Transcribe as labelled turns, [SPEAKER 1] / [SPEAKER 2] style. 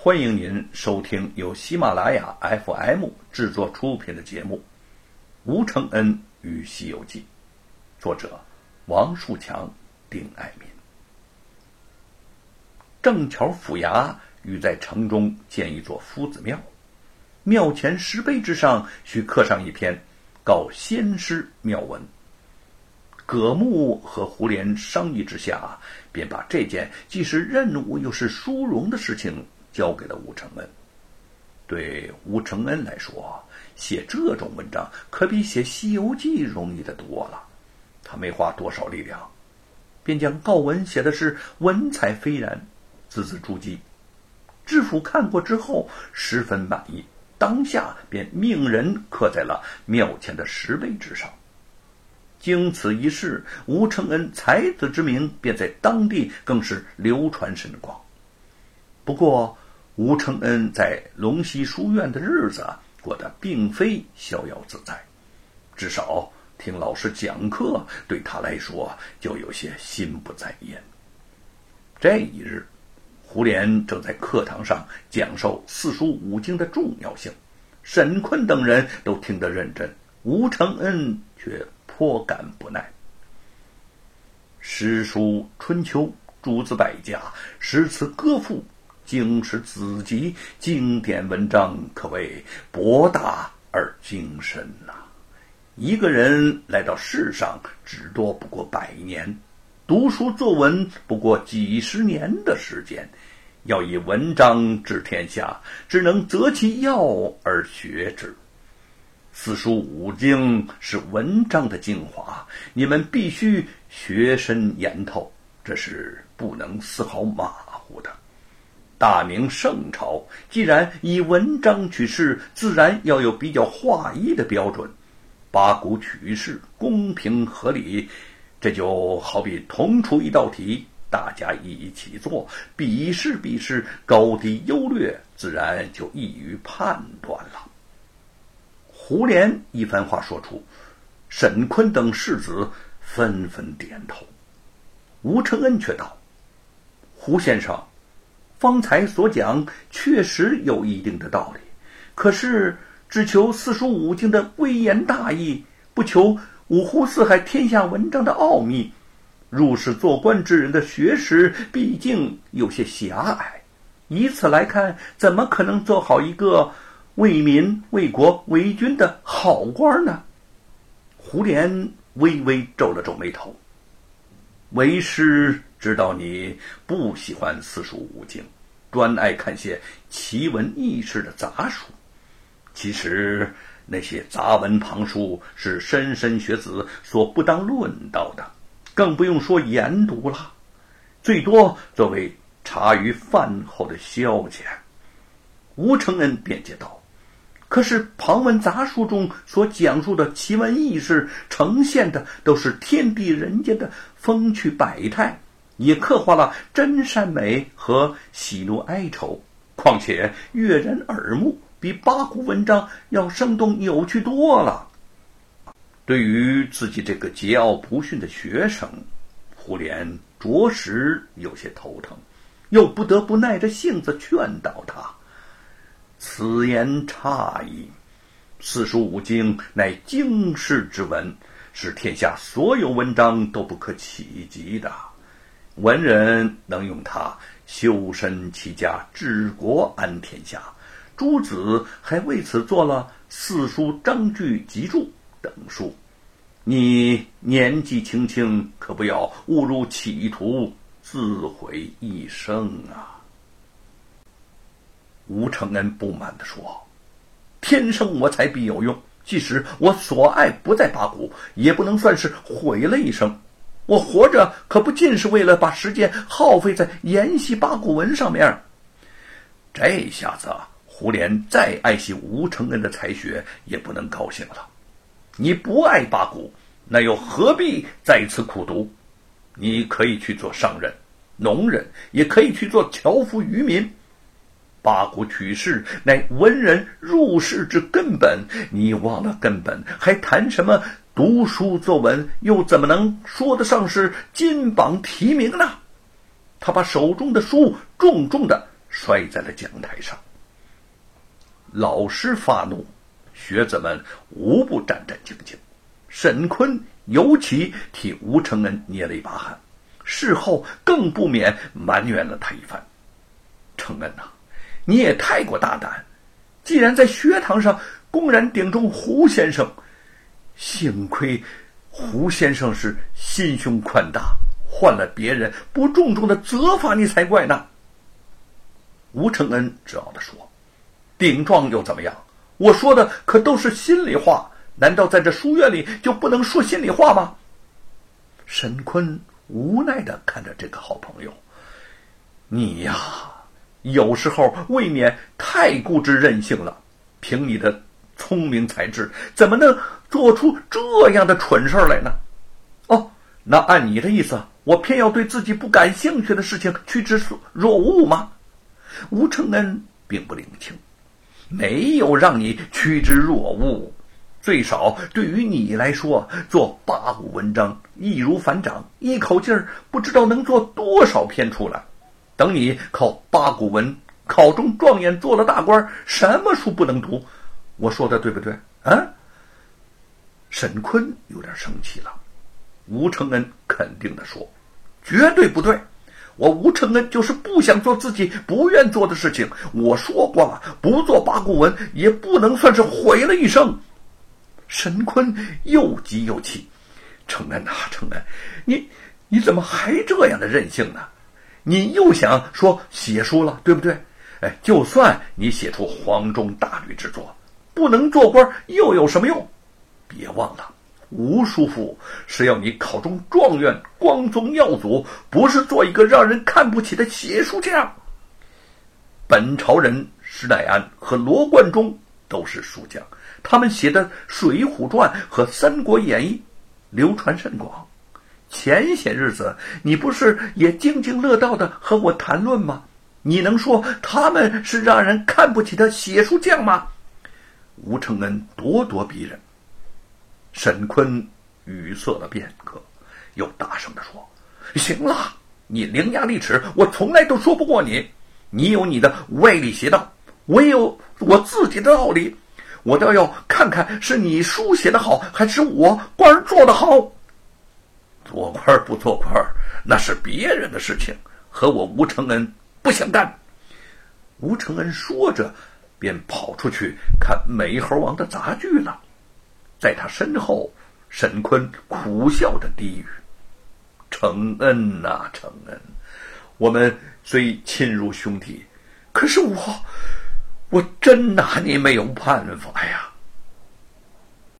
[SPEAKER 1] 欢迎您收听由喜马拉雅 FM 制作出品的节目《吴承恩与西游记》，作者王树强、丁爱民。正巧府衙欲在城中建一座夫子庙，庙前石碑之上需刻上一篇告先师庙文。葛木和胡连商议之下，便把这件既是任务又是殊荣的事情交给了吴承恩。对吴承恩来说，写这种文章可比写《西游记》容易的多了。他没花多少力量，便将告文写的是文采斐然，字字珠玑。知府看过之后十分满意，当下便命人刻在了庙前的石碑之上。经此一事，吴承恩才子之名便在当地更是流传甚广。不过，吴承恩在龙溪书院的日子过得并非逍遥自在，至少听老师讲课对他来说就有些心不在焉。这一日，胡琏正在课堂上讲授四书五经的重要性，沈坤等人都听得认真，吴承恩却。颇感不耐。诗书春秋，诸子百家，诗词歌赋，经史子集，经典文章，可谓博大而精深呐。一个人来到世上，只多不过百年，读书作文不过几十年的时间，要以文章治天下，只能择其要而学之。四书五经是文章的精华，你们必须学深研透，这是不能丝毫马虎的。大明圣朝既然以文章取士，自然要有比较划一的标准，八股取士，公平合理。这就好比同出一道题，大家一起做，比试比试，高低优劣，自然就易于判断了。胡琏一番话说出，沈坤等士子纷纷点头。吴承恩却道：“胡先生，方才所讲确实有一定的道理，可是只求四书五经的微言大义，不求五湖四海天下文章的奥秘。入仕做官之人的学识毕竟有些狭隘，以此来看，怎么可能做好一个？”为民为国为君的好官呢？胡琏微微皱了皱眉头。为师知道你不喜欢四书五经，专爱看些奇闻异事的杂书。其实那些杂文旁书是莘莘学子所不当论道的，更不用说研读了，最多作为茶余饭后的消遣。吴承恩辩解道。可是旁文杂书中所讲述的奇闻异事，呈现的都是天地人间的风趣百态，也刻画了真善美和喜怒哀愁，况且悦人耳目，比八股文章要生动有趣多了。对于自己这个桀骜不驯的学生，胡琏着实有些头疼，又不得不耐着性子劝导他。此言差矣。四书五经乃经世之文，是天下所有文章都不可企及的。文人能用它修身齐家、治国安天下。诸子还为此做了四书章句集注等书。你年纪轻轻，可不要误入歧途，自毁一生啊！吴承恩不满地说：“天生我材必有用，即使我所爱不在八股，也不能算是毁了一生。我活着可不尽是为了把时间耗费在研习八股文上面。”这下子，胡琏再爱惜吴承恩的才学，也不能高兴了。你不爱八股，那又何必在此苦读？你可以去做商人、农人，也可以去做樵夫、渔民。八股取士乃文人入仕之根本，你忘了根本，还谈什么读书作文？又怎么能说得上是金榜题名呢？他把手中的书重重的摔在了讲台上。老师发怒，学子们无不战战兢兢。沈坤尤其替吴承恩捏了一把汗，事后更不免埋怨了他一番：“承恩呐，你也太过大胆！既然在学堂上公然顶撞胡先生，幸亏胡先生是心胸宽大，换了别人不重重的责罚你才怪呢。”吴承恩只傲地说。顶撞又怎么样？我说的可都是心里话，难道在这书院里就不能说心里话吗？沈坤无奈的看着这个好朋友，你呀，有时候未免太固执任性了。凭你的聪明才智，怎么能做出这样的蠢事儿来呢？哦，那按你的意思，我偏要对自己不感兴趣的事情趋之若鹜吗？吴承恩并不领情。没有让你趋之若鹜，最少对于你来说，做八股文章易如反掌，一口气儿不知道能做多少篇出来。等你考八股文考中状元，做了大官，什么书不能读？我说的对不对？啊？沈坤有点生气了。吴承恩肯定的说：“绝对不对。”我吴承恩就是不想做自己不愿做的事情。我说过了，不做八股文也不能算是毁了一生。沈坤又急又气：“承恩呐，承恩，你你怎么还这样的任性呢？你又想说写书了，对不对？哎，就算你写出黄钟大吕之作，不能做官又有什么用？别忘了。”吴叔父是要你考中状元，光宗耀祖，不是做一个让人看不起的写书匠。本朝人施耐庵和罗贯中都是书匠，他们写的《水浒传》和《三国演义》流传甚广。前些日子你不是也津津乐道的和我谈论吗？你能说他们是让人看不起的写书匠吗？吴承恩咄咄逼人。沈坤语塞了片刻，又大声地说：“行了，你伶牙俐齿，我从来都说不过你。你有你的歪理邪道，我也有我自己的道理。我倒要看看是你书写的好，还是我官做的好。做官不做官，那是别人的事情，和我吴承恩不相干。”吴承恩说着，便跑出去看《美猴王》的杂剧了。在他身后，沈坤苦笑着低语：“承恩呐，承恩，我们虽亲如兄弟，可是我，我真拿你没有办法呀。”